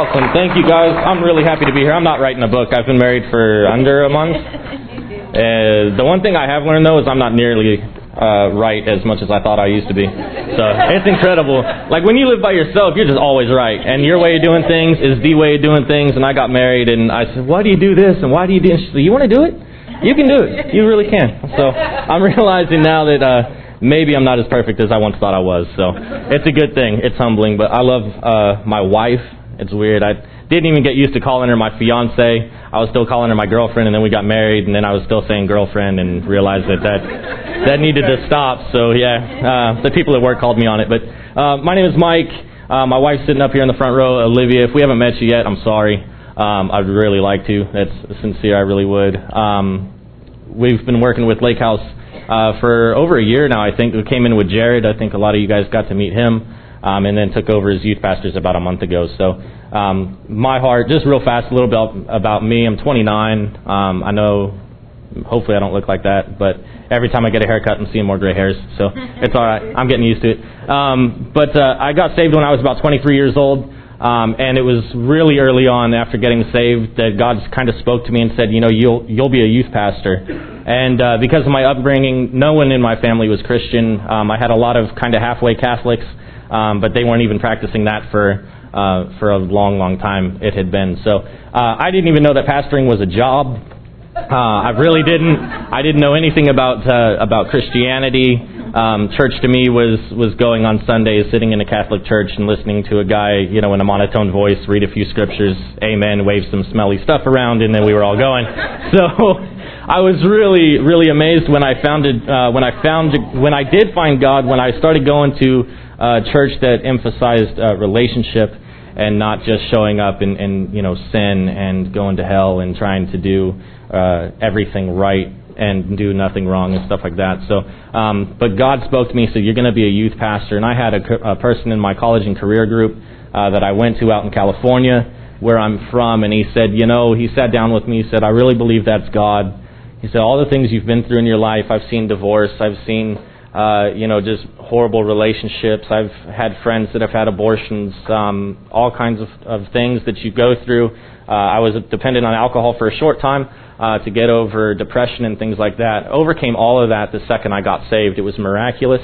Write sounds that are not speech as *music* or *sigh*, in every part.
Awesome. Thank you guys. I'm really happy to be here. I'm not writing a book. I've been married for under a month. *laughs* Uh, the one thing I have learned though is I'm not nearly uh, right as much as I thought I used to be. So *laughs* it's incredible. Like when you live by yourself, you're just always right, and your way of doing things is the way of doing things. And I got married, and I said, "Why do you do this? And why do you do?" And she said, "You want to do it? You can do it. You really can." So I'm *laughs* realizing now that. Uh, maybe I'm not as perfect as I once thought I was. So it's a good thing. It's humbling. But I love uh, my wife. It's weird. I didn't even get used to calling her my fiance. I was still calling her my girlfriend, and then we got married, and then I was still saying girlfriend, and realized that that that needed to stop. So yeah, uh, the people at work called me on it. But uh, my name is Mike. Uh, my wife's sitting up here in the front row, Olivia. If we haven't met you yet, I'm sorry. Um, I'd really like to. That's sincere. I really would. Um, we've been working with Lake House uh, for over a year now. I think we came in with Jared. I think a lot of you guys got to meet him, um, and then took over as youth pastors about a month ago. So um, my heart, just real fast, a little bit about me. I'm 29. Um, I know, hopefully, I don't look like that, but every time I get a haircut, I'm seeing more gray hairs. So *laughs* it's all right. I'm getting used to it. Um, but uh, I got saved when I was about 23 years old. Um, and it was really early on after getting saved that God kind of spoke to me and said, you know, you'll you'll be a youth pastor. And uh, because of my upbringing, no one in my family was Christian. Um, I had a lot of kind of halfway Catholics, um, but they weren't even practicing that for uh, for a long, long time. It had been so. Uh, I didn't even know that pastoring was a job. Uh, I really didn't. I didn't know anything about uh, about Christianity. Um, church to me was was going on Sundays, sitting in a Catholic church and listening to a guy, you know, in a monotone voice, read a few scriptures, amen, wave some smelly stuff around, and then we were all going. *laughs* So I was really, really amazed when I found it, uh, when I found when I did find God, when I started going to a church that emphasized uh, relationship and not just showing up and, in you know sin and going to hell and trying to do uh, everything right and do nothing wrong and stuff like that. So, um, but God spoke to me, said, "You're going to be a youth pastor." And I had a, a person in my college and career group uh, that I went to out in California, where I'm from, and he said, "You know," he sat down with me. He said, "I really believe that's God." He said, "All the things you've been through in your life, I've seen divorce, I've seen." Uh, you know, just horrible relationships. I've had friends that have had abortions, um, all kinds of, of things that you go through. Uh, I was dependent on alcohol for a short time, uh, to get over depression and things like that. Overcame all of that the second I got saved. It was miraculous.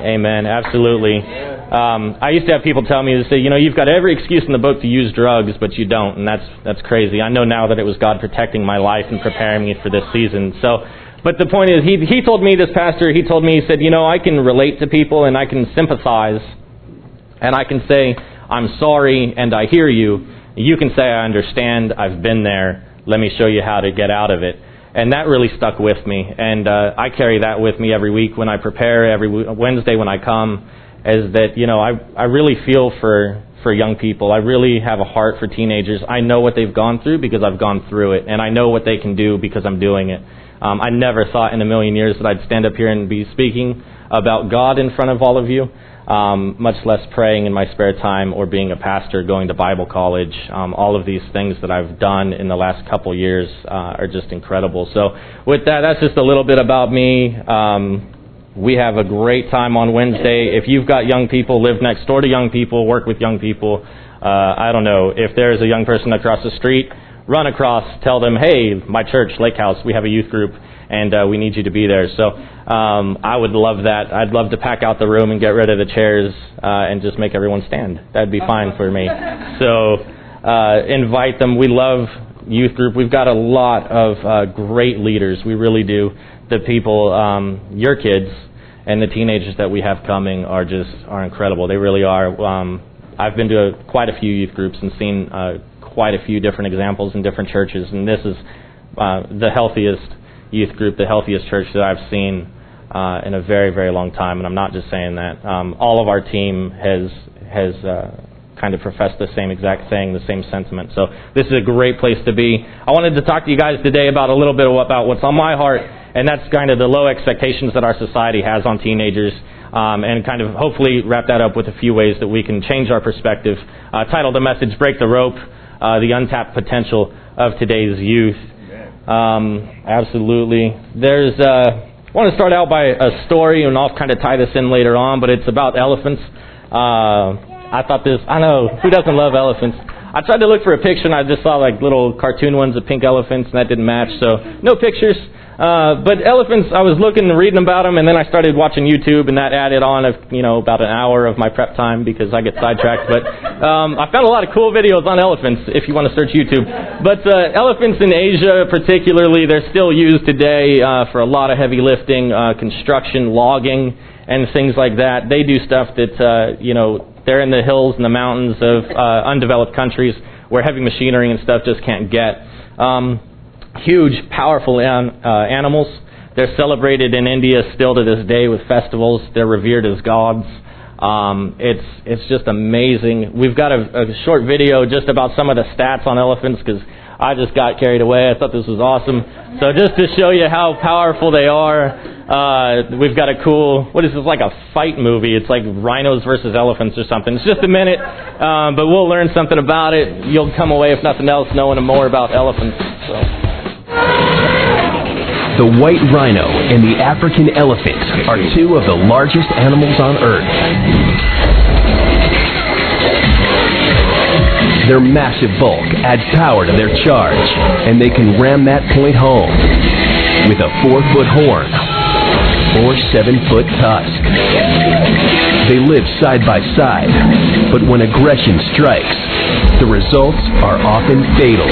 Amen. Absolutely. Um, I used to have people tell me to say, you know, you've got every excuse in the book to use drugs, but you don't, and that's that's crazy. I know now that it was God protecting my life and preparing me for this season. So, but the point is, he he told me this pastor, he told me, he said, you know, I can relate to people and I can sympathize, and I can say, I'm sorry and I hear you. You can say, I understand. I've been there let me show you how to get out of it. And that really stuck with me. And uh, I carry that with me every week when I prepare, every Wednesday when I come, is that, you know, I, I really feel for, for young people. I really have a heart for teenagers. I know what they've gone through because I've gone through it. And I know what they can do because I'm doing it. Um, I never thought in a million years that I'd stand up here and be speaking about God in front of all of you um, much less praying in my spare time or being a pastor, going to Bible college. Um, all of these things that I've done in the last couple years uh, are just incredible. So, with that, that's just a little bit about me. Um, we have a great time on Wednesday. If you've got young people, live next door to young people, work with young people, uh, I don't know. If there's a young person across the street, run across, tell them, hey, my church, Lake House, we have a youth group and uh, we need you to be there. So um, I would love that. I'd love to pack out the room and get rid of the chairs uh, and just make everyone stand. That'd be fine for me. So uh, invite them. We love youth group. We've got a lot of uh, great leaders. We really do. The people, um, your kids, and the teenagers that we have coming are just are incredible. They really are. Um, I've been to a, quite a few youth groups and seen uh, quite a few different examples in different churches, and this is uh, the healthiest youth group, the healthiest church that I've seen uh, in a very, very long time. And I'm not just saying that. Um, all of our team has has uh, kind of professed the same exact thing, the same sentiment. So this is a great place to be. I wanted to talk to you guys today about a little bit about what's on my heart, and that's kind of the low expectations that our society has on teenagers. Um, and kind of hopefully wrap that up with a few ways that we can change our perspective. Uh, titled the message "Break the Rope: uh, The Untapped Potential of Today's Youth." Um, absolutely. There's. Uh, I want to start out by a story, and I'll kind of tie this in later on, but it's about elephants. Uh, I thought this, I know, who doesn't love elephants? I tried to look for a picture and I just saw like little cartoon ones of pink elephants and that didn't match, so no pictures. Uh, but elephants, I was looking and reading about them, and then I started watching YouTube, and that added on, a, you know, about an hour of my prep time because I get sidetracked. But um, I found a lot of cool videos on elephants if you want to search YouTube. But uh, elephants in Asia, particularly, they're still used today uh, for a lot of heavy lifting, uh, construction, logging, and things like that. They do stuff that, uh, you know, they're in the hills and the mountains of uh, undeveloped countries where heavy machinery and stuff just can't get. Um, huge, powerful an, uh, animals. They're celebrated in India still to this day with festivals. They're revered as gods. Um, it's it's just amazing. We've got a, a short video just about some of the stats on elephants because I just got carried away. I thought this was awesome. So just to show you how powerful they are, uh, we've got a cool what is this like a fight movie? It's like rhinos versus elephants or something. It's just a minute, um, but we'll learn something about it. You'll come away if nothing else knowing more about elephants. So. The white rhino and the African elephant are two of the largest animals on Earth. Their massive bulk adds power to their charge, and they can ram that point home with a four-foot horn or seven-foot tusk. They live side by side, but when aggression strikes, the results are often fatal.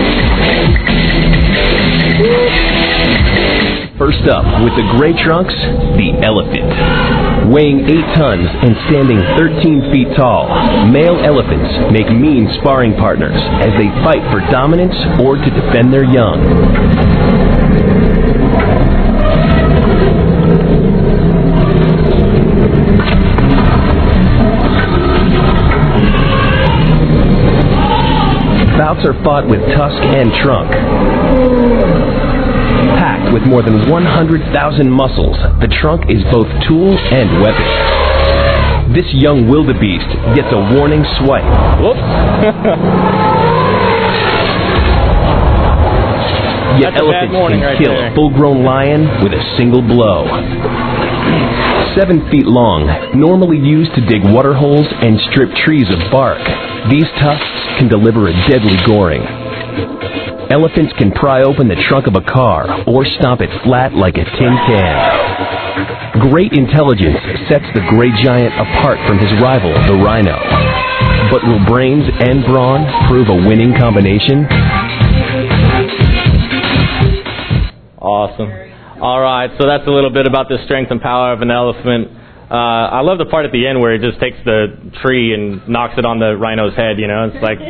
First up, with the gray trunks, the elephant. Weighing 8 tons and standing 13 feet tall, male elephants make mean sparring partners as they fight for dominance or to defend their young. Bouts are fought with tusk and trunk with more than 100,000 muscles, the trunk is both tool and weapon. This young wildebeest gets a warning swipe. Whoops. Yet elephants can right kill there. a full-grown lion with a single blow. Seven feet long, normally used to dig water holes and strip trees of bark, these tusks can deliver a deadly goring. Elephants can pry open the trunk of a car or stomp it flat like a tin can. Great intelligence sets the gray giant apart from his rival, the rhino. But will brains and brawn prove a winning combination? Awesome. All right, so that's a little bit about the strength and power of an elephant. Uh, I love the part at the end where he just takes the tree and knocks it on the rhino's head. You know, it's like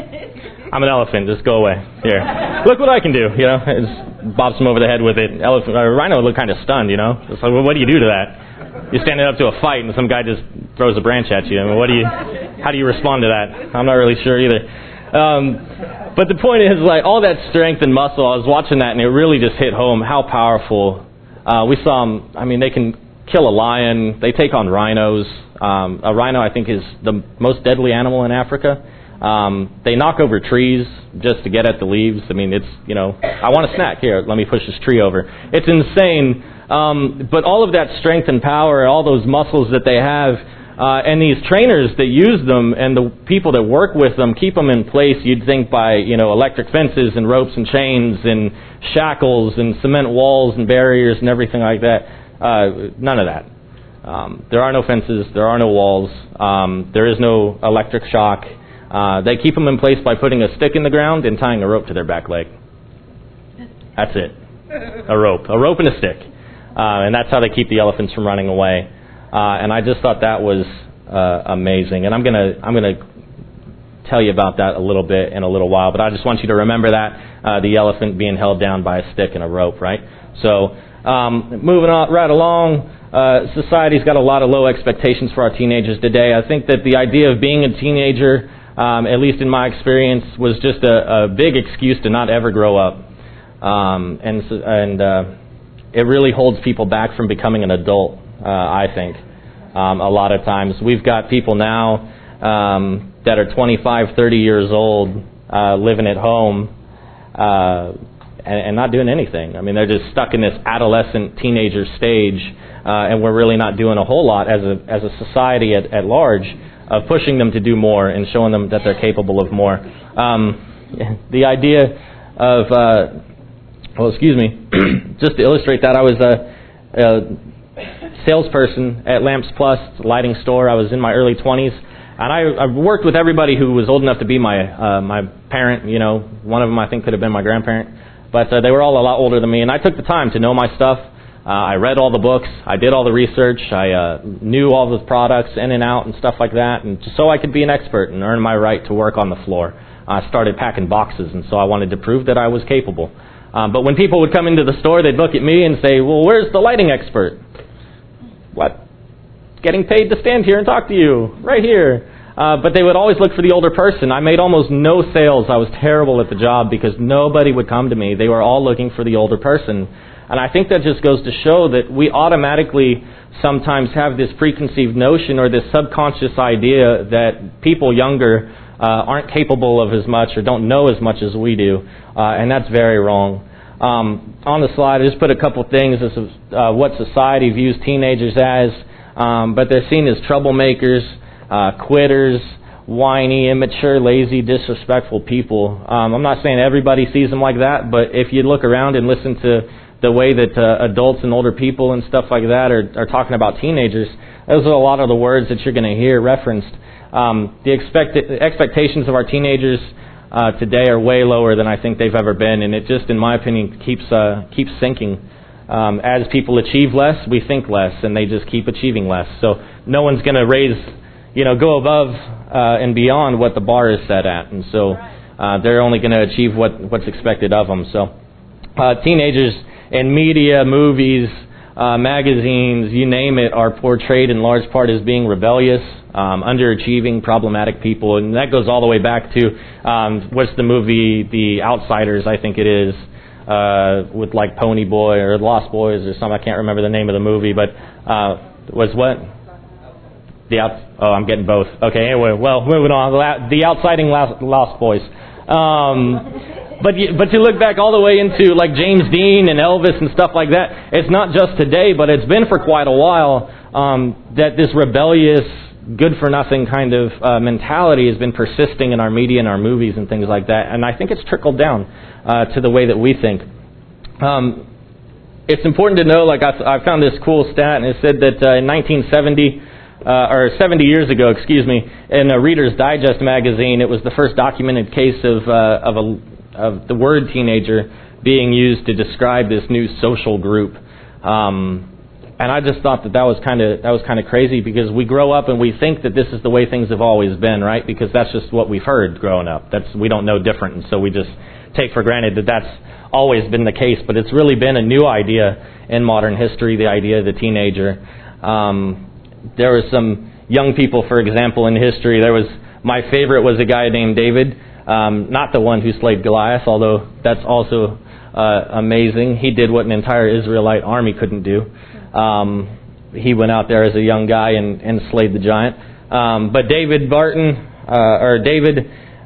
I'm an elephant. Just go away. Here, look what I can do. You know, it just bobs him over the head with it. Elephant, or rhino would look kind of stunned. You know, it's like, well, what do you do to that? You're standing up to a fight and some guy just throws a branch at you. I mean, what do you? How do you respond to that? I'm not really sure either. Um, but the point is, like all that strength and muscle. I was watching that and it really just hit home how powerful. Uh, we saw them. I mean, they can kill a lion. They take on rhinos. Um, a rhino, I think, is the most deadly animal in Africa. Um, they knock over trees just to get at the leaves. I mean, it's, you know, I want a snack. Here, let me push this tree over. It's insane. Um, but all of that strength and power, all those muscles that they have, uh, and these trainers that use them and the people that work with them keep them in place, you'd think by, you know, electric fences and ropes and chains and shackles and cement walls and barriers and everything like that. Uh, none of that. Um, there are no fences. There are no walls. Um, there is no electric shock. Uh, they keep them in place by putting a stick in the ground and tying a rope to their back leg. That's it. A rope. A rope and a stick. Uh, and that's how they keep the elephants from running away. Uh, and I just thought that was uh, amazing. And I'm going to I'm gonna tell you about that a little bit in a little while. But I just want you to remember that uh, the elephant being held down by a stick and a rope, right? So um, moving on right along. Uh, society's got a lot of low expectations for our teenagers today. I think that the idea of being a teenager um, at least in my experience, was just a, a big excuse to not ever grow up. Um, and and uh, it really holds people back from becoming an adult, uh, I think. Um, a lot of times. We've got people now um, that are 25, 30 years old uh, living at home uh, and, and not doing anything. I mean, they're just stuck in this adolescent teenager stage, uh, and we're really not doing a whole lot as a, as a society at, at large of pushing them to do more and showing them that they're capable of more. Um, *laughs* the idea of, uh, well, excuse me, *clears throat* just to illustrate that, I was a, a salesperson at Lamps Plus lighting store. I was in my early 20s, and I, I worked with everybody who was old enough to be my uh, my parent. You know, one of them I think could have been my grandparent, but uh, they were all a lot older than me, and I took the time to know my stuff uh, I read all the books. I did all the research. I uh, knew all the products in and out and stuff like that, and just so I could be an expert and earn my right to work on the floor. I started packing boxes, and so I wanted to prove that I was capable. Um, but when people would come into the store, they'd look at me and say, "Well, where's the lighting expert?" What? Getting paid to stand here and talk to you right here. Uh, but they would always look for the older person. I made almost no sales. I was terrible at the job because nobody would come to me. They were all looking for the older person. And I think that just goes to show that we automatically sometimes have this preconceived notion or this subconscious idea that people younger uh, aren't capable of as much or don't know as much as we do. Uh, and that's very wrong. Um, on the slide, I just put a couple things as uh, what society views teenagers as, um, but they're seen as troublemakers, uh, quitters, whiny, immature, lazy, disrespectful people. Um, I'm not saying everybody sees them like that, but if you look around and listen to the way that uh, adults and older people and stuff like that are, are talking about teenagers, those are a lot of the words that you're going to hear referenced. Um, the expect- expectations of our teenagers uh, today are way lower than I think they've ever been, and it just, in my opinion, keeps uh, keeps sinking. Um, as people achieve less, we think less, and they just keep achieving less. So no one's going to raise, you know, go above uh, and beyond what the bar is set at, and so uh, they're only going to achieve what what's expected of them. So uh, teenagers and media, movies, uh, magazines, you name it, are portrayed in large part as being rebellious, um, underachieving, problematic people, and that goes all the way back to um, what's the movie, The Outsiders, I think it is, uh, with like Pony Boy or Lost Boys or something. I can't remember the name of the movie, but uh, was what? The out. Oh, I'm getting both. Okay. Anyway, well, moving on. The Outsiding Lost, Lost Boys. Um, but you, but you look back all the way into like James Dean and Elvis and stuff like that. It's not just today, but it's been for quite a while um, that this rebellious, good for nothing kind of uh, mentality has been persisting in our media and our movies and things like that. And I think it's trickled down uh, to the way that we think. Um, it's important to know, like I, I found this cool stat, and it said that uh, in 1970 uh, or 70 years ago, excuse me, in a Reader's Digest magazine, it was the first documented case of, uh, of a of the word teenager being used to describe this new social group. Um, and I just thought that that was kind of that was kind of crazy because we grow up and we think that this is the way things have always been, right? Because that's just what we've heard growing up. That's we don't know different, and so we just take for granted that that's always been the case. But it's really been a new idea in modern history, the idea of the teenager. Um, there was some young people, for example, in history. There was my favorite was a guy named David um, not the one who slayed Goliath, although that's also uh, amazing. He did what an entire Israelite army couldn't do. Um, he went out there as a young guy and, and slayed the giant. Um, but David Barton, uh, or David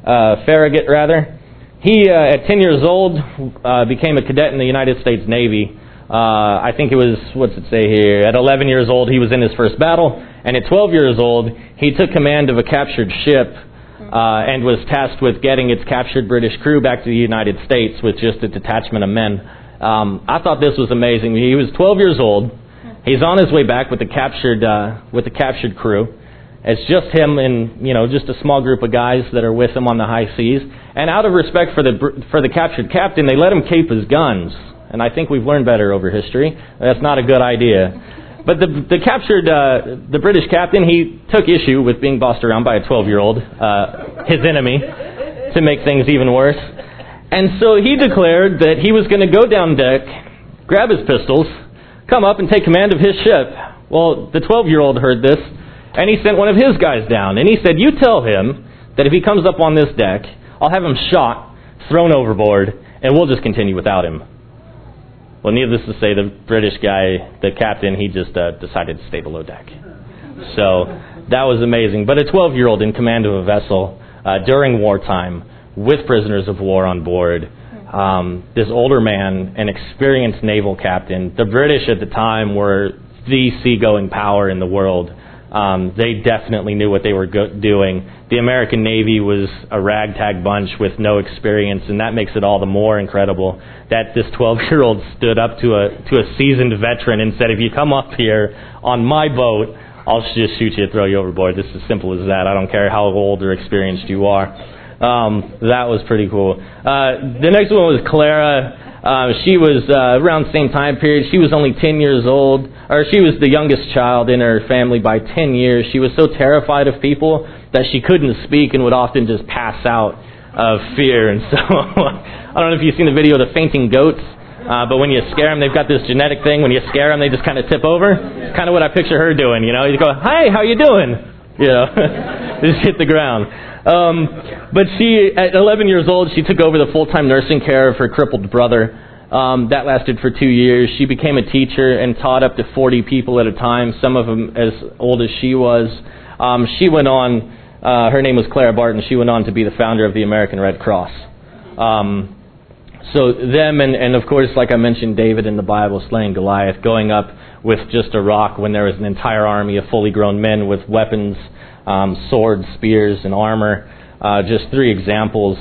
uh, Farragut, rather, he uh, at 10 years old uh, became a cadet in the United States Navy. Uh, I think it was what's it say here? At 11 years old, he was in his first battle, and at 12 years old, he took command of a captured ship uh, and was tasked with getting its captured British crew back to the United States with just a detachment of men. Um, I thought this was amazing. He was 12 years old. He's on his way back with the captured uh, with the captured crew. It's just him and you know just a small group of guys that are with him on the high seas. And out of respect for the for the captured captain, they let him keep his guns. And I think we've learned better over history. That's not a good idea. But the, the captured, uh, the British captain, he took issue with being bossed around by a 12 year old, uh, his enemy, to make things even worse. And so he declared that he was going to go down deck, grab his pistols, come up and take command of his ship. Well, the 12 year old heard this, and he sent one of his guys down. And he said, You tell him that if he comes up on this deck, I'll have him shot, thrown overboard, and we'll just continue without him. Well, needless to say, the British guy, the captain, he just uh, decided to stay below deck. So that was amazing. But a 12 year old in command of a vessel uh, during wartime with prisoners of war on board, um, this older man, an experienced naval captain, the British at the time were the seagoing power in the world. Um, they definitely knew what they were go- doing. The American Navy was a ragtag bunch with no experience, and that makes it all the more incredible that this 12-year-old stood up to a to a seasoned veteran and said, "If you come up here on my boat, I'll just shoot you and throw you overboard. This is as simple as that. I don't care how old or experienced you are." Um, that was pretty cool. Uh, the next one was Clara. Uh, she was uh, around the same time period. She was only 10 years old, or she was the youngest child in her family by 10 years. She was so terrified of people that she couldn't speak and would often just pass out of fear. And so, *laughs* I don't know if you've seen the video of the fainting goats. Uh, but when you scare them, they've got this genetic thing. When you scare them, they just kind of tip over. It's kind of what I picture her doing. You know, you go, "Hey, how you doing?" *laughs* You *laughs* know, just hit the ground. Um, but she, at 11 years old, she took over the full-time nursing care of her crippled brother. Um, that lasted for two years. She became a teacher and taught up to 40 people at a time, some of them as old as she was. Um, she went on, uh, her name was Clara Barton, she went on to be the founder of the American Red Cross. Um, so them and, and of course, like I mentioned, David in the Bible slaying Goliath, going up with just a rock when there was an entire army of fully grown men with weapons um, swords, spears, and armor. Uh, just three examples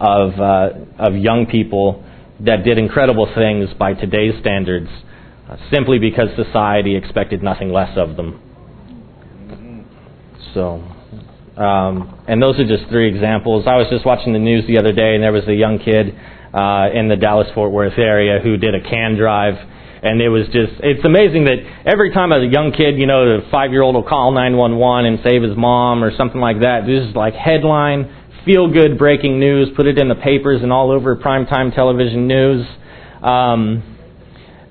of, uh, of young people that did incredible things by today's standards uh, simply because society expected nothing less of them. So, um, and those are just three examples. I was just watching the news the other day, and there was a young kid uh, in the Dallas Fort Worth area who did a can drive and it was just, it's amazing that every time a young kid, you know, the five year old will call 911 and save his mom or something like that. This is like headline, feel good breaking news, put it in the papers and all over primetime television news. Um,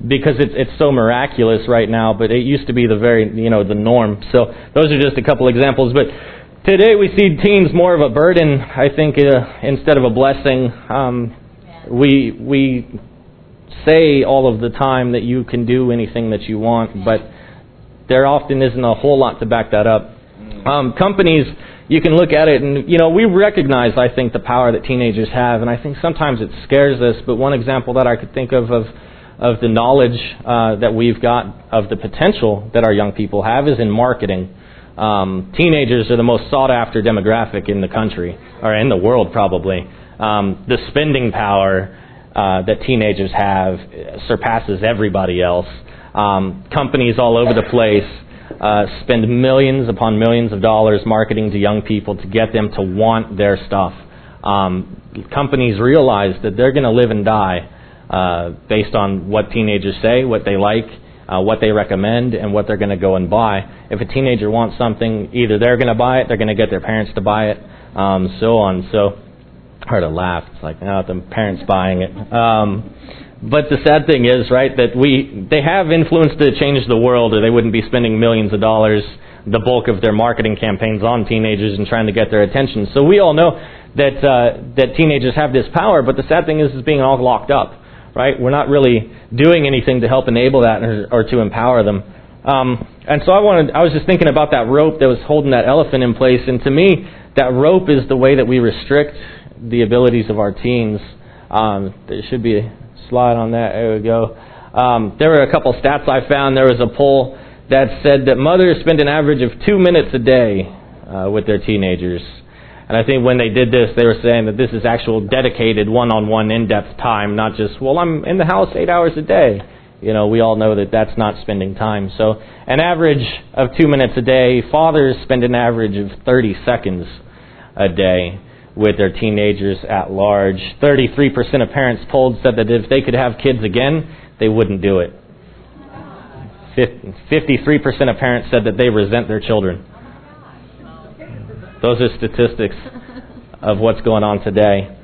because it's it's so miraculous right now, but it used to be the very you know the norm. So those are just a couple examples. But today we see teens more of a burden, I think, uh, instead of a blessing. Um, we we say all of the time that you can do anything that you want, but there often isn't a whole lot to back that up. Um, companies, you can look at it and, you know, we recognize, I think, the power that teenagers have, and I think sometimes it scares us, but one example that I could think of of, of the knowledge uh, that we've got of the potential that our young people have is in marketing. Um, teenagers are the most sought after demographic in the country, or in the world probably. Um, the spending power uh, that teenagers have surpasses everybody else. Um, companies all over the place uh, spend millions upon millions of dollars marketing to young people to get them to want their stuff. Um, companies realize that they're going to live and die uh, based on what teenagers say, what they like, uh, what they recommend, and what they're going to go and buy. If a teenager wants something, either they're going to buy it, they're going to get their parents to buy it, um, so on. So hard to laugh. It's like, oh, the parents buying it. Um, but the sad thing is, right, that we they have influence to change the world, or they wouldn't be spending millions of dollars, the bulk of their marketing campaigns on teenagers and trying to get their attention. So we all know that uh, that teenagers have this power, but the sad thing is, is being all locked up, right? We're not really doing anything to help enable that or, or to empower them. Um, and so I wanted, I was just thinking about that rope that was holding that elephant in place, and to me, that rope is the way that we restrict the abilities of our teens. Um, there should be a slide on that. There we go. Um, there were a couple stats I found. There was a poll that said that mothers spend an average of two minutes a day uh, with their teenagers. And I think when they did this, they were saying that this is actual dedicated one-on-one in-depth time, not just, well, I'm in the house eight hours a day. You know, we all know that that's not spending time. So an average of two minutes a day. Fathers spend an average of 30 seconds a day with their teenagers at large. 33% of parents polled said that if they could have kids again, they wouldn't do it. 53% of parents said that they resent their children. Those are statistics of what's going on today.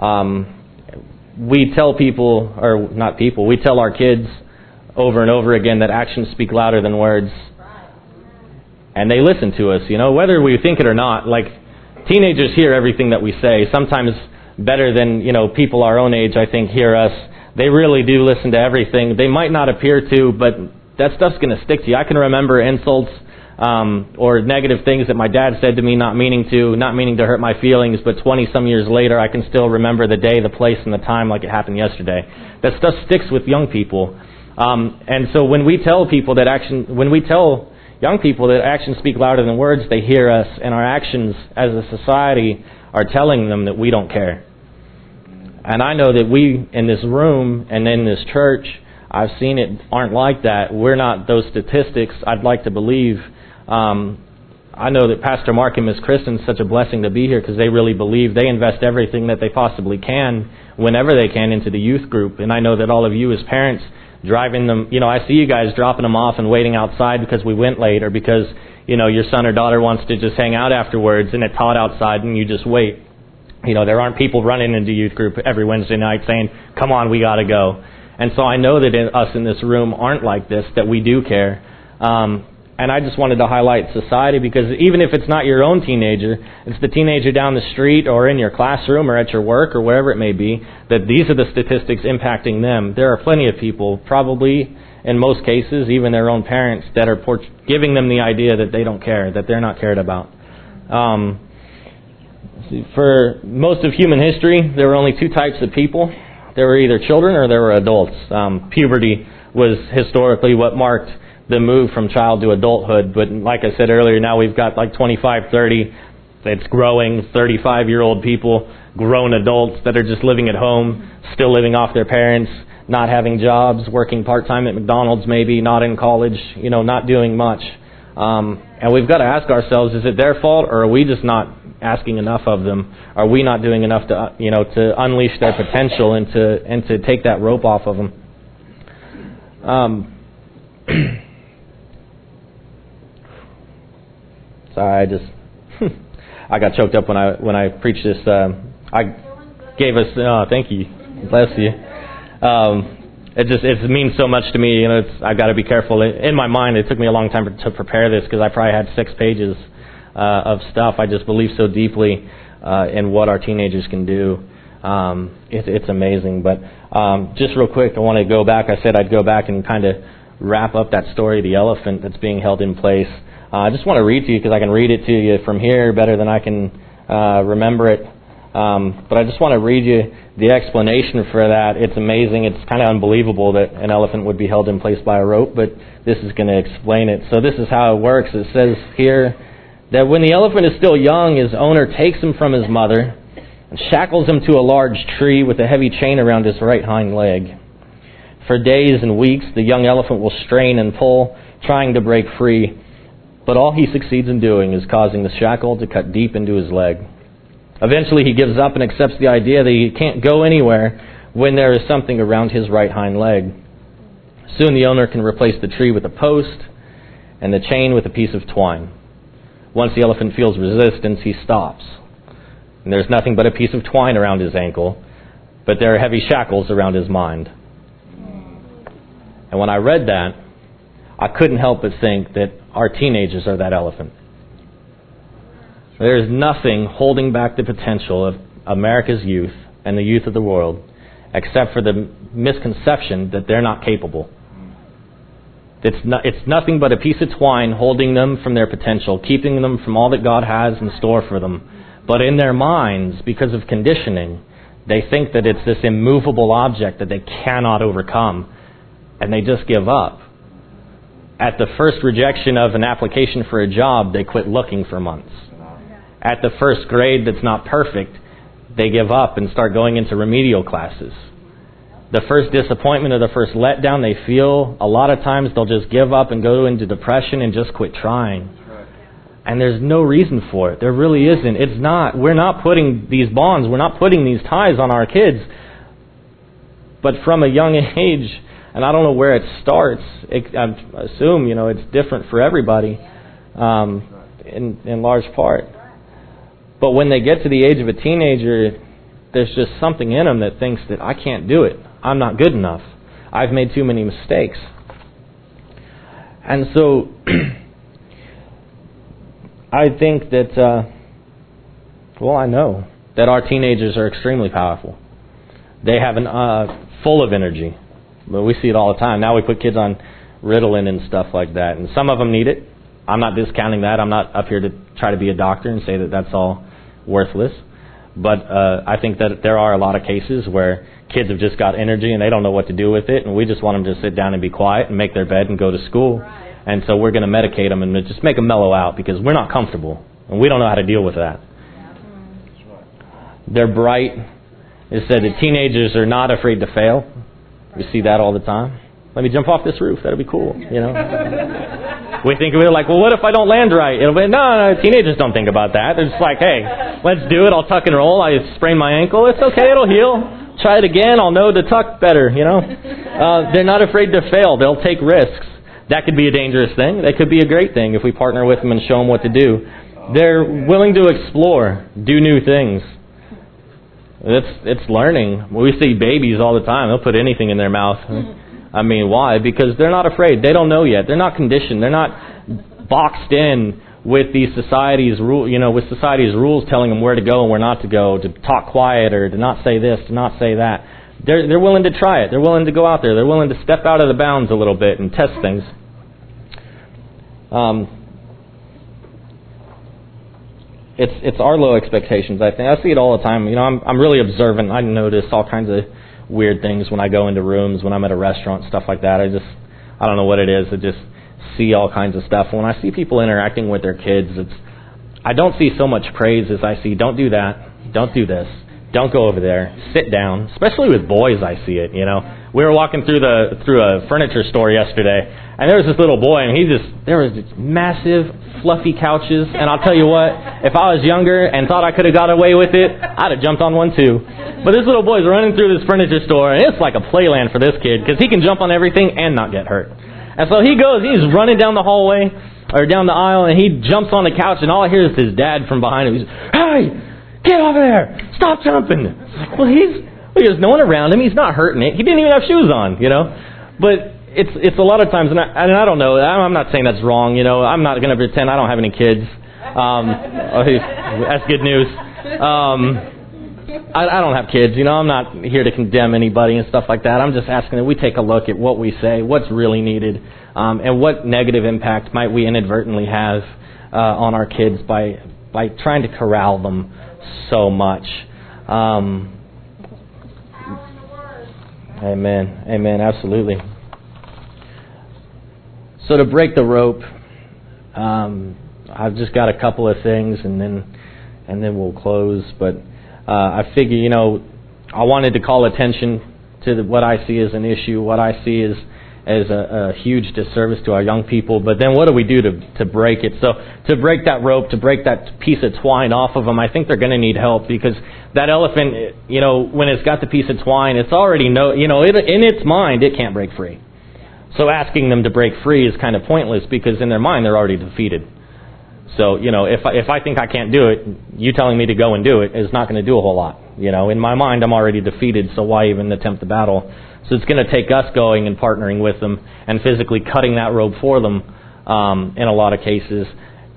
Um, we tell people, or not people, we tell our kids over and over again that actions speak louder than words. And they listen to us, you know, whether we think it or not. Like, teenagers hear everything that we say, sometimes better than, you know, people our own age, I think, hear us. They really do listen to everything. They might not appear to, but that stuff's going to stick to you. I can remember insults um, or negative things that my dad said to me, not meaning to, not meaning to hurt my feelings, but 20 some years later, I can still remember the day, the place, and the time like it happened yesterday. That stuff sticks with young people. Um, and so when we tell people that action, when we tell young people that actions speak louder than words. They hear us, and our actions as a society are telling them that we don't care. And I know that we in this room and in this church, I've seen it, aren't like that. We're not those statistics, I'd like to believe. Um, I know that Pastor Mark and Miss Kristen such a blessing to be here because they really believe they invest everything that they possibly can whenever they can into the youth group. And I know that all of you as parents driving them, you know, I see you guys dropping them off and waiting outside because we went late or because, you know, your son or daughter wants to just hang out afterwards and it's hot outside and you just wait. You know, there aren't people running into youth group every Wednesday night saying, come on, we got to go. And so I know that in, us in this room aren't like this, that we do care. Um, and I just wanted to highlight society because even if it's not your own teenager, it's the teenager down the street or in your classroom or at your work or wherever it may be, that these are the statistics impacting them. There are plenty of people, probably in most cases, even their own parents, that are giving them the idea that they don't care, that they're not cared about. Um, for most of human history, there were only two types of people. There were either children or there were adults. Um, puberty was historically what marked the move from child to adulthood. But like I said earlier, now we've got like 25, 30. It's growing. 35 year old people, grown adults that are just living at home, still living off their parents, not having jobs, working part time at McDonald's maybe, not in college, you know, not doing much. Um, and we've got to ask ourselves: Is it their fault, or are we just not asking enough of them? Are we not doing enough to, you know, to unleash their potential and to and to take that rope off of them? Um, *clears throat* Sorry, I just *laughs* I got choked up when I when I preached this. Uh, I gave us. Oh, thank you, bless you. Um, it just it means so much to me. You know, it's, I've got to be careful. In my mind, it took me a long time to prepare this because I probably had six pages uh, of stuff. I just believe so deeply uh, in what our teenagers can do. Um, it, it's amazing. But um, just real quick, I want to go back. I said I'd go back and kind of wrap up that story, the elephant that's being held in place. Uh, I just want to read to you because I can read it to you from here better than I can uh, remember it. Um, but I just want to read you the explanation for that. It's amazing. It's kind of unbelievable that an elephant would be held in place by a rope, but this is going to explain it. So this is how it works. It says here that when the elephant is still young, his owner takes him from his mother and shackles him to a large tree with a heavy chain around his right hind leg. For days and weeks, the young elephant will strain and pull, trying to break free but all he succeeds in doing is causing the shackle to cut deep into his leg. Eventually, he gives up and accepts the idea that he can't go anywhere when there is something around his right hind leg. Soon, the owner can replace the tree with a post and the chain with a piece of twine. Once the elephant feels resistance, he stops. And there's nothing but a piece of twine around his ankle, but there are heavy shackles around his mind. And when I read that, I couldn't help but think that our teenagers are that elephant. There is nothing holding back the potential of America's youth and the youth of the world except for the misconception that they're not capable. It's, not, it's nothing but a piece of twine holding them from their potential, keeping them from all that God has in store for them. But in their minds, because of conditioning, they think that it's this immovable object that they cannot overcome, and they just give up at the first rejection of an application for a job, they quit looking for months. At the first grade that's not perfect, they give up and start going into remedial classes. The first disappointment or the first letdown they feel, a lot of times they'll just give up and go into depression and just quit trying. And there's no reason for it. There really isn't. It's not. We're not putting these bonds, we're not putting these ties on our kids. But from a young *laughs* age, and I don't know where it starts. It, I assume you know it's different for everybody, um, in in large part. But when they get to the age of a teenager, there's just something in them that thinks that I can't do it. I'm not good enough. I've made too many mistakes. And so, *clears throat* I think that, uh, well, I know that our teenagers are extremely powerful. They have an uh, full of energy. But we see it all the time. Now we put kids on Ritalin and stuff like that, and some of them need it. I'm not discounting that. I'm not up here to try to be a doctor and say that that's all worthless. But uh, I think that there are a lot of cases where kids have just got energy and they don't know what to do with it, and we just want them to sit down and be quiet and make their bed and go to school. And so we're going to medicate them and just make them mellow out because we're not comfortable and we don't know how to deal with that. They're bright. It said that teenagers are not afraid to fail. We see that all the time. Let me jump off this roof. That'll be cool, you know. *laughs* we think we're like, well, what if I don't land right? It'll be, no, no, teenagers don't think about that. They're just like, hey, let's do it. I'll tuck and roll. I sprained my ankle. It's okay. It'll heal. Try it again. I'll know to tuck better, you know. Uh, they're not afraid to fail. They'll take risks. That could be a dangerous thing. That could be a great thing if we partner with them and show them what to do. They're willing to explore, do new things. It's it's learning. We see babies all the time. They'll put anything in their mouth. *laughs* I mean, why? Because they're not afraid. They don't know yet. They're not conditioned. They're not boxed in with these society's rule, you know, with society's rules telling them where to go and where not to go, to talk quiet or to not say this, to not say that. They're they're willing to try it. They're willing to go out there. They're willing to step out of the bounds a little bit and test things. Um, it's it's our low expectations. I think I see it all the time. You know, I'm I'm really observant. I notice all kinds of weird things when I go into rooms, when I'm at a restaurant, stuff like that. I just I don't know what it is. I just see all kinds of stuff. When I see people interacting with their kids, it's I don't see so much praise as I see don't do that, don't do this, don't go over there, sit down. Especially with boys, I see it. You know, we were walking through the through a furniture store yesterday, and there was this little boy, and he just there was this massive fluffy couches. And I'll tell you what, if I was younger and thought I could have got away with it, I'd have jumped on one too. But this little boy's running through this furniture store, and it's like a playland for this kid because he can jump on everything and not get hurt. And so he goes, he's running down the hallway or down the aisle, and he jumps on the couch, and all I hear is his dad from behind him. He's, "Hey, get over there! Stop jumping!" Well, he's well, there's no one around him. He's not hurting it. He didn't even have shoes on, you know. But it's it's a lot of times, and I, and I don't know. I'm not saying that's wrong. You know, I'm not going to pretend I don't have any kids. Um, oh, that's good news. Um, I, I don't have kids. You know, I'm not here to condemn anybody and stuff like that. I'm just asking that we take a look at what we say, what's really needed, um, and what negative impact might we inadvertently have uh, on our kids by by trying to corral them so much. Um, amen. Amen. Absolutely. So to break the rope, um, I've just got a couple of things, and then and then we'll close. But uh, I figure, you know, I wanted to call attention to the, what I see as an issue, what I see as as a, a huge disservice to our young people. But then what do we do to to break it? So to break that rope, to break that piece of twine off of them, I think they're going to need help because that elephant, you know, when it's got the piece of twine, it's already no, you know, it, in its mind, it can't break free. So asking them to break free is kind of pointless because in their mind they're already defeated. So you know, if I, if I think I can't do it, you telling me to go and do it is not going to do a whole lot. You know, in my mind I'm already defeated, so why even attempt the battle? So it's going to take us going and partnering with them and physically cutting that rope for them um, in a lot of cases,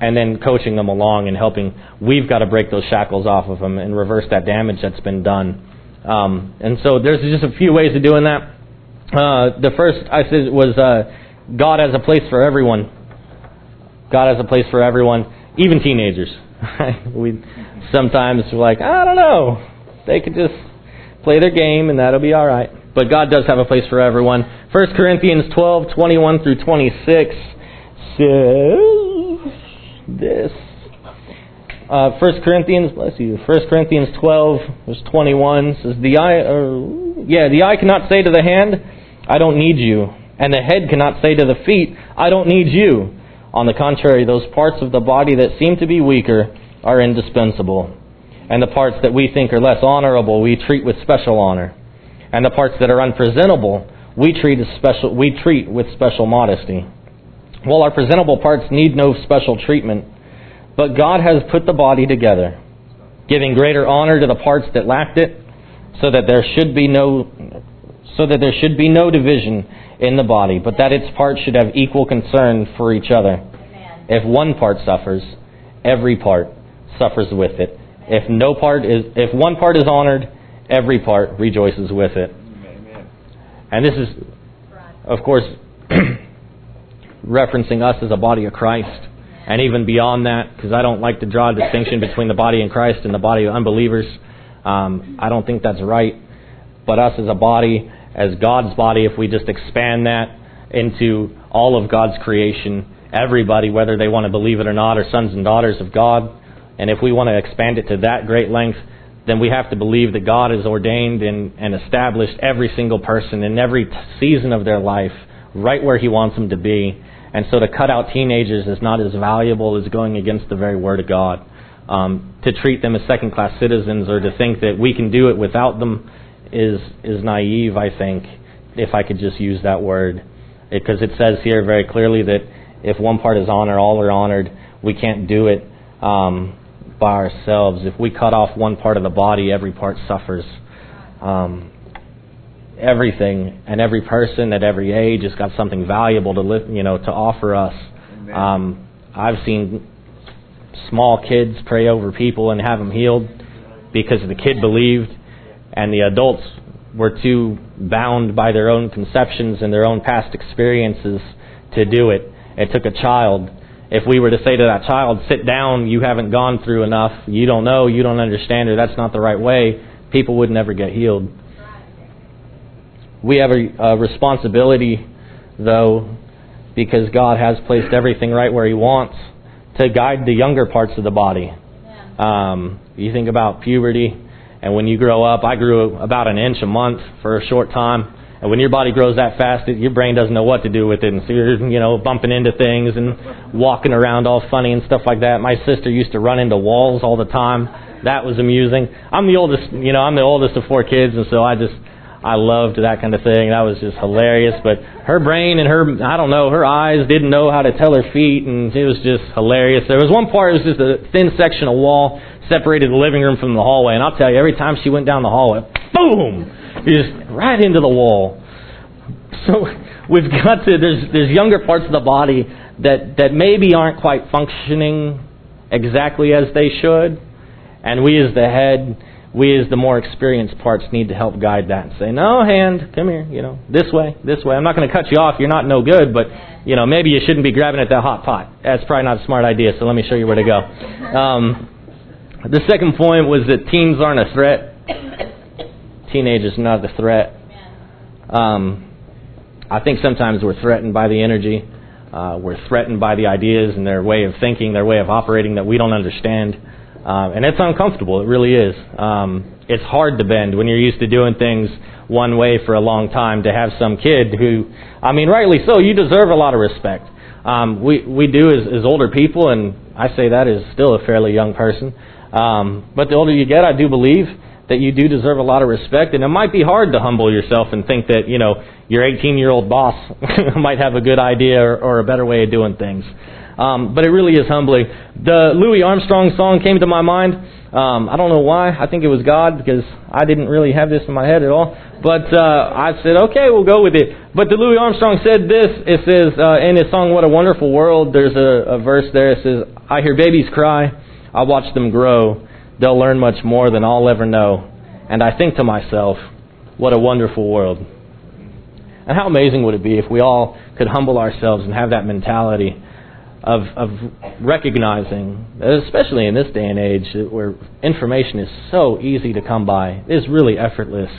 and then coaching them along and helping. We've got to break those shackles off of them and reverse that damage that's been done. Um, and so there's just a few ways of doing that. Uh, the first I said was uh, God has a place for everyone. God has a place for everyone, even teenagers. *laughs* we sometimes we're like, I don't know, they could just play their game and that'll be all right. But God does have a place for everyone. 1 Corinthians 12, 21 through 26 says this. Uh, 1 Corinthians, bless you. 1 Corinthians 12, verse 21 says, "The eye, uh, yeah, the eye cannot say to the hand, I don't need you. And the head cannot say to the feet, I don't need you. On the contrary, those parts of the body that seem to be weaker are indispensable. And the parts that we think are less honorable, we treat with special honor. And the parts that are unpresentable, we treat, as special, we treat with special modesty. While our presentable parts need no special treatment, but God has put the body together, giving greater honor to the parts that lacked it, so that there should be no so that there should be no division in the body, but that its parts should have equal concern for each other. Amen. If one part suffers, every part suffers with it. If no part is if one part is honored, every part rejoices with it. Amen. And this is of course *clears throat* referencing us as a body of Christ. And even beyond that, because I don't like to draw a distinction between the body in Christ and the body of unbelievers. Um, I don't think that's right. But us as a body as God's body, if we just expand that into all of God's creation, everybody, whether they want to believe it or not, are sons and daughters of God. And if we want to expand it to that great length, then we have to believe that God has ordained and, and established every single person in every season of their life right where He wants them to be. And so to cut out teenagers is not as valuable as going against the very Word of God. Um, to treat them as second class citizens or to think that we can do it without them is, is naive, I think, if I could just use that word. Because it, it says here very clearly that if one part is honored, all are honored. We can't do it um, by ourselves. If we cut off one part of the body, every part suffers. Um, everything and every person at every age has got something valuable to live, you know to offer us. Um, I've seen small kids pray over people and have them healed because the kid believed, and the adults were too bound by their own conceptions and their own past experiences to do it. It took a child. If we were to say to that child, sit down, you haven't gone through enough, you don't know, you don't understand, or that's not the right way, people would never get healed. We have a, a responsibility, though, because God has placed everything right where He wants, to guide the younger parts of the body. Um, you think about puberty, and when you grow up, I grew about an inch a month for a short time. And when your body grows that fast, it, your brain doesn't know what to do with it, and so you're, you know, bumping into things and walking around all funny and stuff like that. My sister used to run into walls all the time. That was amusing. I'm the oldest, you know, I'm the oldest of four kids, and so I just I loved that kind of thing. That was just hilarious. But her brain and her, I don't know, her eyes didn't know how to tell her feet, and it was just hilarious. There was one part, it was just a thin section of wall separated the living room from the hallway. And I'll tell you, every time she went down the hallway, boom, just right into the wall. So we've got to, there's, there's younger parts of the body that, that maybe aren't quite functioning exactly as they should. And we as the head, we as the more experienced parts need to help guide that and say, no, hand, come here, you know, this way, this way. I'm not going to cut you off. You're not no good, but, you know, maybe you shouldn't be grabbing at that hot pot. That's probably not a smart idea, so let me show you where to go. Um, the second point was that teens aren't a threat. Teenagers are not a threat. Um, I think sometimes we're threatened by the energy. Uh, we're threatened by the ideas and their way of thinking, their way of operating that we don't understand. Uh, and it's uncomfortable. It really is. Um, it's hard to bend when you're used to doing things one way for a long time. To have some kid who, I mean, rightly so, you deserve a lot of respect. Um, we we do as, as older people, and I say that as still a fairly young person. Um, but the older you get, I do believe that you do deserve a lot of respect, and it might be hard to humble yourself and think that you know your 18 year old boss *laughs* might have a good idea or, or a better way of doing things. Um, but it really is humbling. The Louis Armstrong song came to my mind. Um, I don't know why. I think it was God because I didn't really have this in my head at all. But uh, I said, okay, we'll go with it. But the Louis Armstrong said this. It says uh, in his song "What a Wonderful World." There's a, a verse there. It says, "I hear babies cry. I watch them grow. They'll learn much more than I'll ever know." And I think to myself, "What a wonderful world." And how amazing would it be if we all could humble ourselves and have that mentality of, of recognizing, especially in this day and age where information is so easy to come by, it is really effortless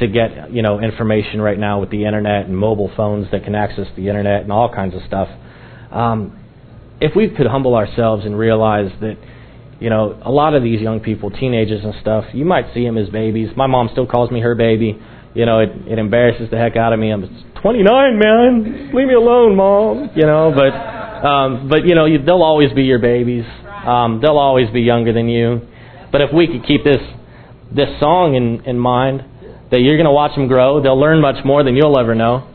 to get you know information right now with the internet and mobile phones that can access the internet and all kinds of stuff. Um, if we could humble ourselves and realize that you know a lot of these young people, teenagers and stuff, you might see them as babies. My mom still calls me her baby. You know, it, it embarrasses the heck out of me. I'm 29, man. Leave me alone, mom. You know, but um, but you know, you, they'll always be your babies. Um, they'll always be younger than you. But if we could keep this this song in in mind, that you're going to watch them grow, they'll learn much more than you'll ever know,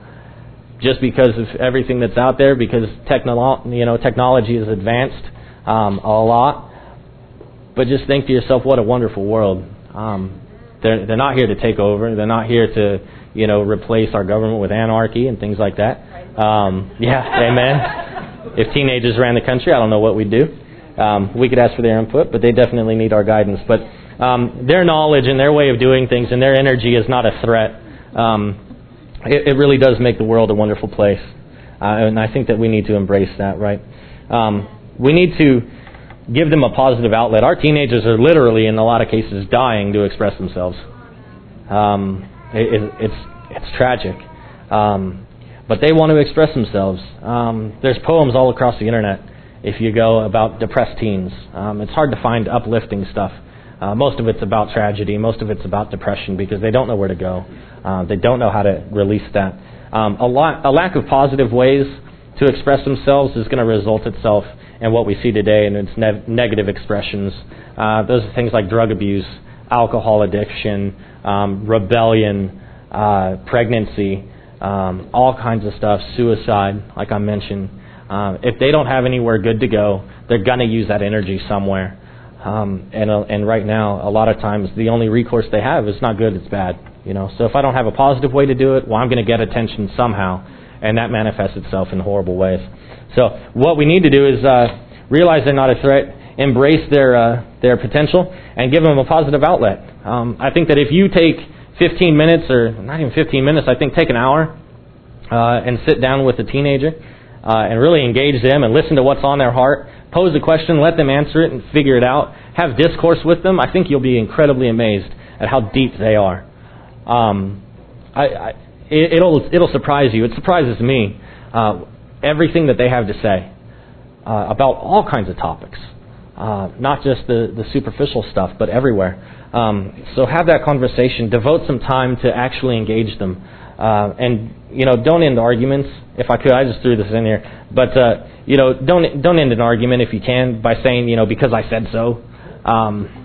just because of everything that's out there. Because technolo- you know, technology has advanced um, a lot. But just think to yourself, what a wonderful world. Um, they're they're not here to take over. They're not here to you know replace our government with anarchy and things like that. Um, yeah, *laughs* amen if teenagers ran the country, I don't know what we'd do. Um, we could ask for their input, but they definitely need our guidance. But um, their knowledge and their way of doing things and their energy is not a threat. Um, it, it, really does make the world a wonderful place. Uh, and I think that we need to embrace that, right? Um, we need to give them a positive outlet. Our teenagers are literally, in a lot of cases, dying to express themselves. Um, it, it's, it's tragic. Um, but they want to express themselves. Um, there's poems all across the internet if you go about depressed teens. Um, it's hard to find uplifting stuff. Uh, most of it's about tragedy. Most of it's about depression because they don't know where to go. Uh, they don't know how to release that. Um, a, lot, a lack of positive ways to express themselves is going to result itself in what we see today and its ne- negative expressions. Uh, those are things like drug abuse, alcohol addiction, um, rebellion, uh, pregnancy, um, all kinds of stuff, suicide, like I mentioned. Um, if they don't have anywhere good to go, they're going to use that energy somewhere. Um, and uh, and right now, a lot of times, the only recourse they have is not good; it's bad. You know. So if I don't have a positive way to do it, well, I'm going to get attention somehow, and that manifests itself in horrible ways. So what we need to do is uh, realize they're not a threat, embrace their uh, their potential, and give them a positive outlet. Um, I think that if you take 15 minutes, or not even 15 minutes, I think take an hour uh, and sit down with a teenager uh, and really engage them and listen to what's on their heart. Pose a question, let them answer it and figure it out. Have discourse with them. I think you'll be incredibly amazed at how deep they are. Um, I, I, it, will it'll surprise you. It surprises me uh, everything that they have to say uh, about all kinds of topics, uh, not just the the superficial stuff, but everywhere. Um, so have that conversation. Devote some time to actually engage them. Uh, and you know, don't end arguments. If I could, I just threw this in here. But uh, you know, don't don't end an argument if you can by saying you know because I said so. Um,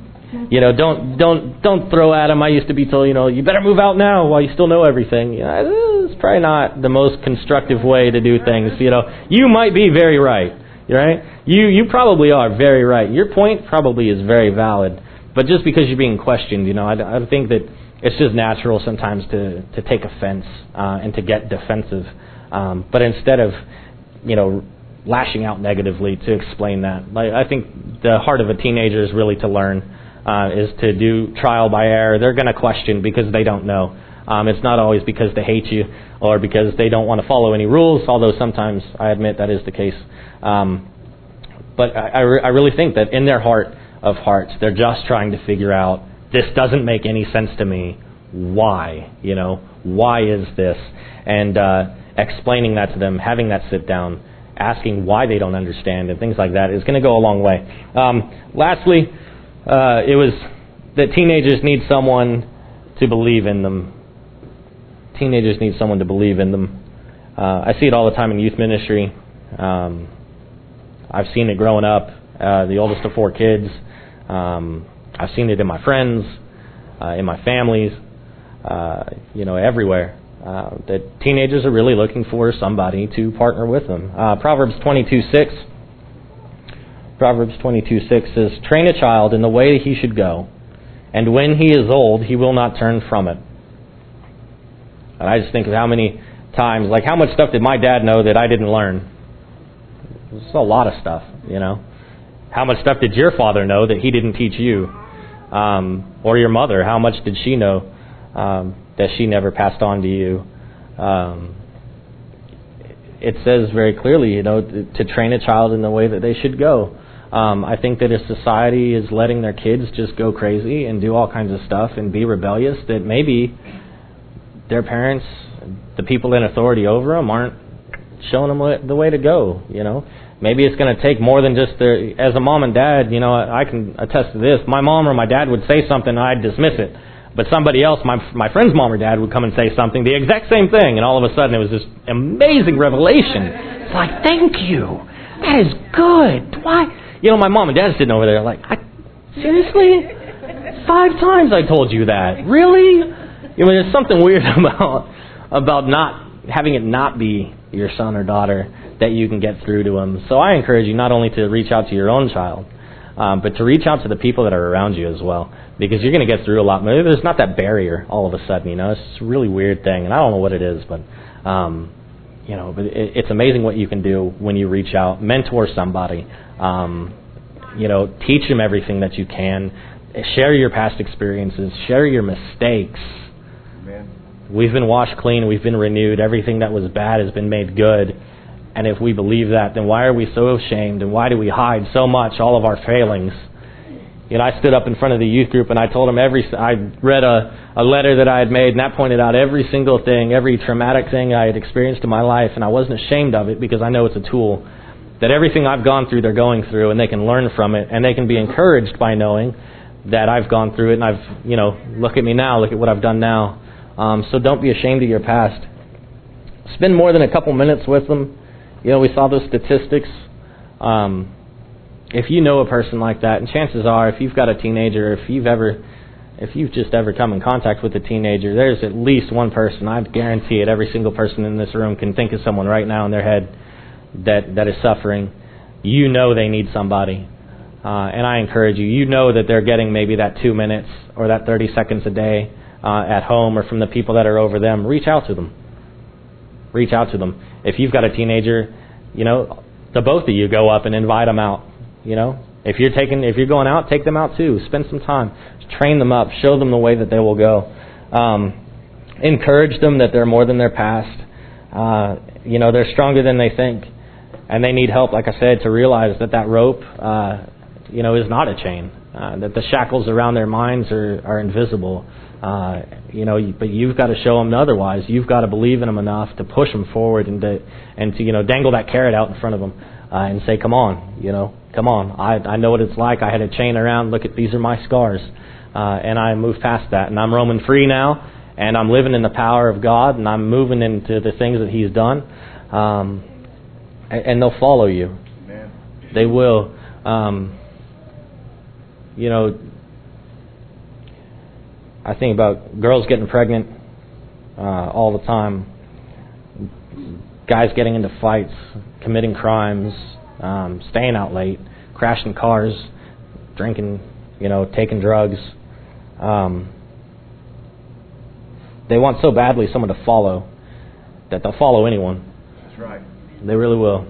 you know, don't don't don't throw at them. I used to be told, you know, you better move out now while you still know everything. You know, it's probably not the most constructive way to do things. You know, you might be very right, right? You you probably are very right. Your point probably is very valid. But just because you're being questioned, you know, I, I think that it's just natural sometimes to, to take offense uh, and to get defensive. Um, but instead of, you know, lashing out negatively to explain that, like, I think the heart of a teenager is really to learn, uh, is to do trial by error. They're going to question because they don't know. Um, it's not always because they hate you or because they don't want to follow any rules, although sometimes I admit that is the case. Um, but I, I, re- I really think that in their heart of hearts, they're just trying to figure out this doesn't make any sense to me. Why? You know, why is this? And uh, explaining that to them, having that sit down, asking why they don't understand, and things like that is going to go a long way. Um, lastly, uh, it was that teenagers need someone to believe in them. Teenagers need someone to believe in them. Uh, I see it all the time in youth ministry. Um, I've seen it growing up. Uh, the oldest of four kids. Um, I've seen it in my friends, uh, in my families, uh, you know, everywhere. Uh, that teenagers are really looking for somebody to partner with them. Uh, Proverbs 22 6. Proverbs 22 6 says, Train a child in the way he should go, and when he is old, he will not turn from it. And I just think of how many times, like how much stuff did my dad know that I didn't learn? It's a lot of stuff, you know. How much stuff did your father know that he didn't teach you? Um, or your mother, how much did she know um, that she never passed on to you? Um, it says very clearly, you know, to train a child in the way that they should go. Um, I think that if society is letting their kids just go crazy and do all kinds of stuff and be rebellious, that maybe their parents, the people in authority over them, aren't showing them the way to go. You know, maybe it's going to take more than just the, as a mom and dad, you know, I can attest to this. My mom or my dad would say something and I'd dismiss it. But somebody else, my, my friend's mom or dad would come and say something, the exact same thing, and all of a sudden it was this amazing revelation. It's like, thank you. That is good. Why? You know, my mom and dad sitting over there like, I, seriously? Five times I told you that. Really? You know, there's something weird *laughs* about about not having it not be your son or daughter that you can get through to them. So I encourage you not only to reach out to your own child, um, but to reach out to the people that are around you as well, because you're going to get through a lot. Maybe there's not that barrier all of a sudden. You know, it's a really weird thing, and I don't know what it is, but um, you know, but it, it's amazing what you can do when you reach out, mentor somebody. Um, you know, teach them everything that you can. Share your past experiences. Share your mistakes. Amen. We've been washed clean. We've been renewed. Everything that was bad has been made good. And if we believe that, then why are we so ashamed and why do we hide so much all of our failings? you know, I stood up in front of the youth group and I told them every, I read a, a letter that I had made and that pointed out every single thing, every traumatic thing I had experienced in my life and I wasn't ashamed of it because I know it's a tool. That everything I've gone through, they're going through and they can learn from it and they can be encouraged by knowing that I've gone through it and I've, you know, look at me now, look at what I've done now. Um, so don't be ashamed of your past. Spend more than a couple minutes with them. You know, we saw those statistics. Um, if you know a person like that, and chances are, if you've got a teenager, if you've ever, if you've just ever come in contact with a teenager, there's at least one person. I guarantee it. Every single person in this room can think of someone right now in their head that that is suffering. You know they need somebody, uh, and I encourage you. You know that they're getting maybe that two minutes or that 30 seconds a day uh, at home or from the people that are over them. Reach out to them. Reach out to them. If you've got a teenager, you know the both of you go up and invite them out you know, if you're taking, if you're going out, take them out too. Spend some time, train them up, show them the way that they will go. Um, encourage them that they're more than their past. Uh, you know, they're stronger than they think, and they need help. Like I said, to realize that that rope, uh, you know, is not a chain. Uh, that the shackles around their minds are are invisible. Uh, you know, but you've got to show them otherwise. You've got to believe in them enough to push them forward and to and to you know dangle that carrot out in front of them uh, and say, "Come on, you know, Come on, I I know what it's like. I had a chain around. Look at these are my scars, uh, and I moved past that, and I'm roaming free now, and I'm living in the power of God, and I'm moving into the things that He's done, um, and, and they'll follow you. Amen. They will. Um, you know, I think about girls getting pregnant uh, all the time, guys getting into fights, committing crimes, um, staying out late, crashing cars, drinking, you know, taking drugs. Um, they want so badly someone to follow that they'll follow anyone. That's right. They really will.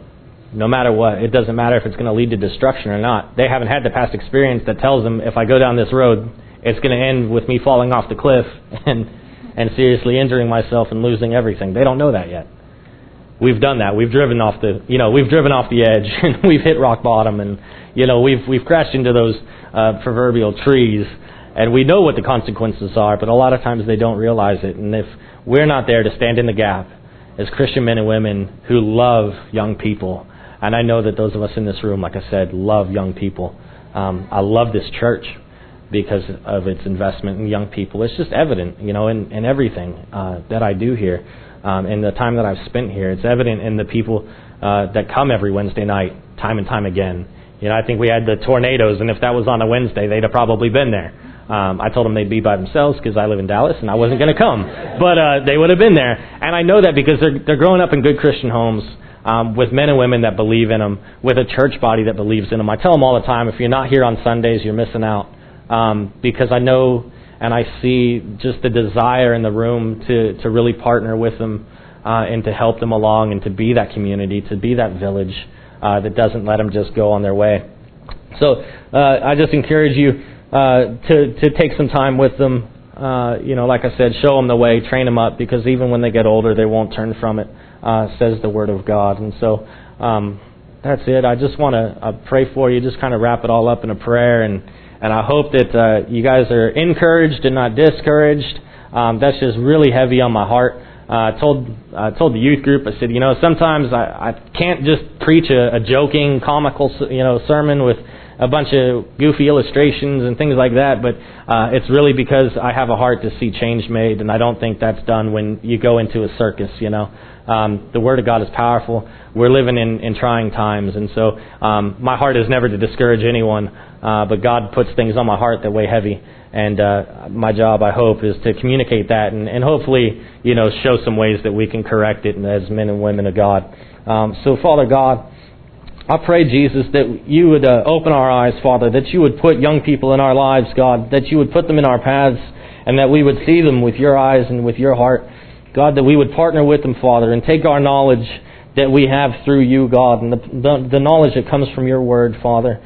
No matter what. It doesn't matter if it's going to lead to destruction or not. They haven't had the past experience that tells them if I go down this road, it's going to end with me falling off the cliff *laughs* and and seriously injuring myself and losing everything. They don't know that yet we've done that. We've driven off the, you know, we've driven off the edge *laughs* and we've hit rock bottom and, you know, we've, we've crashed into those uh, proverbial trees and we know what the consequences are, but a lot of times they don't realize it. And if we're not there to stand in the gap as Christian men and women who love young people, and I know that those of us in this room, like I said, love young people. Um, I love this church because of its investment in young people. It's just evident, you know, in, in everything uh, that I do here um, in the time that I've spent here. It's evident in the people uh, that come every Wednesday night, time and time again. You know, I think we had the tornadoes, and if that was on a Wednesday, they'd have probably been there. Um, I told them they'd be by themselves because I live in Dallas and I wasn't going to come, but uh, they would have been there. And I know that because they're they're growing up in good Christian homes um, with men and women that believe in them, with a church body that believes in them. I tell them all the time, if you're not here on Sundays, you're missing out um, because I know and I see just the desire in the room to, to really partner with them uh, and to help them along and to be that community, to be that village uh, that doesn't let them just go on their way. So uh, I just encourage you to to take some time with them. Uh, you know, like I said, show them the way, train them up, because even when they get older, they won't turn from it. Uh, says the Word of God, and so um, that's it. I just want to uh, pray for you. Just kind of wrap it all up in a prayer and and I hope that uh, you guys are encouraged and not discouraged. Um, that's just really heavy on my heart. Uh, I told I told the youth group I said you know sometimes I, I can't just preach a, a joking comical you know sermon with a bunch of goofy illustrations and things like that, but uh, it's really because I have a heart to see change made, and I don't think that's done when you go into a circus. You know, um, the Word of God is powerful. We're living in, in trying times, and so um, my heart is never to discourage anyone. Uh, but God puts things on my heart that weigh heavy, and uh, my job, I hope, is to communicate that and, and hopefully, you know, show some ways that we can correct it as men and women of God. Um, so, Father God, I pray, Jesus, that you would uh, open our eyes, Father, that you would put young people in our lives, God, that you would put them in our paths, and that we would see them with your eyes and with your heart. God, that we would partner with them, Father, and take our knowledge that we have through you, God, and the, the, the knowledge that comes from your word, Father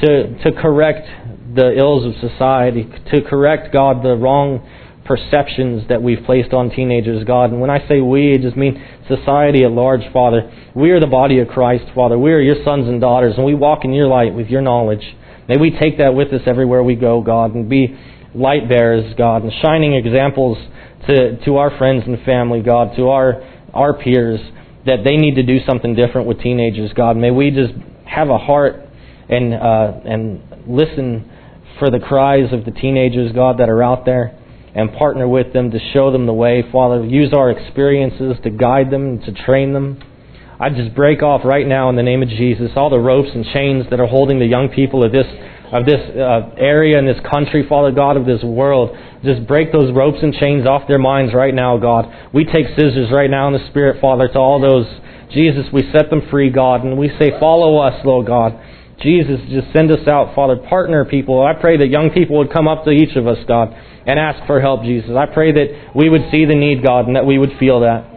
to, to correct the ills of society, to correct, God, the wrong perceptions that we've placed on teenagers, God. And when I say we, it just mean society at large, Father. We are the body of Christ, Father. We are your sons and daughters, and we walk in your light with your knowledge. May we take that with us everywhere we go, God, and be light bearers, God, and shining examples to, to our friends and family, God, to our, our peers, that they need to do something different with teenagers, God. May we just have a heart and, uh, and listen for the cries of the teenagers, God, that are out there and partner with them to show them the way. Father, use our experiences to guide them, and to train them. I just break off right now in the name of Jesus all the ropes and chains that are holding the young people of this of this uh, area and this country, Father God, of this world. Just break those ropes and chains off their minds right now, God. We take scissors right now in the Spirit, Father, to all those. Jesus, we set them free, God, and we say, follow us, Lord God. Jesus, just send us out, Father. Partner people. I pray that young people would come up to each of us, God, and ask for help, Jesus. I pray that we would see the need, God, and that we would feel that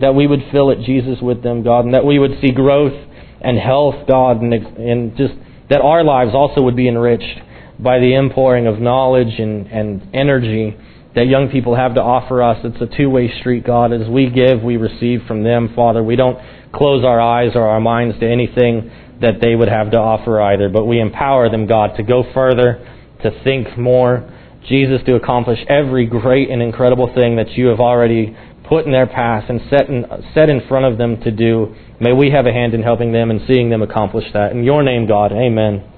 that we would fill it, Jesus, with them, God, and that we would see growth and health, God, and, and just that our lives also would be enriched by the impouring of knowledge and, and energy that young people have to offer us. It's a two way street, God. As we give, we receive from them, Father. We don't close our eyes or our minds to anything that they would have to offer either, but we empower them, God, to go further, to think more. Jesus, to accomplish every great and incredible thing that you have already put in their path and set in, set in front of them to do. May we have a hand in helping them and seeing them accomplish that. In your name, God, amen.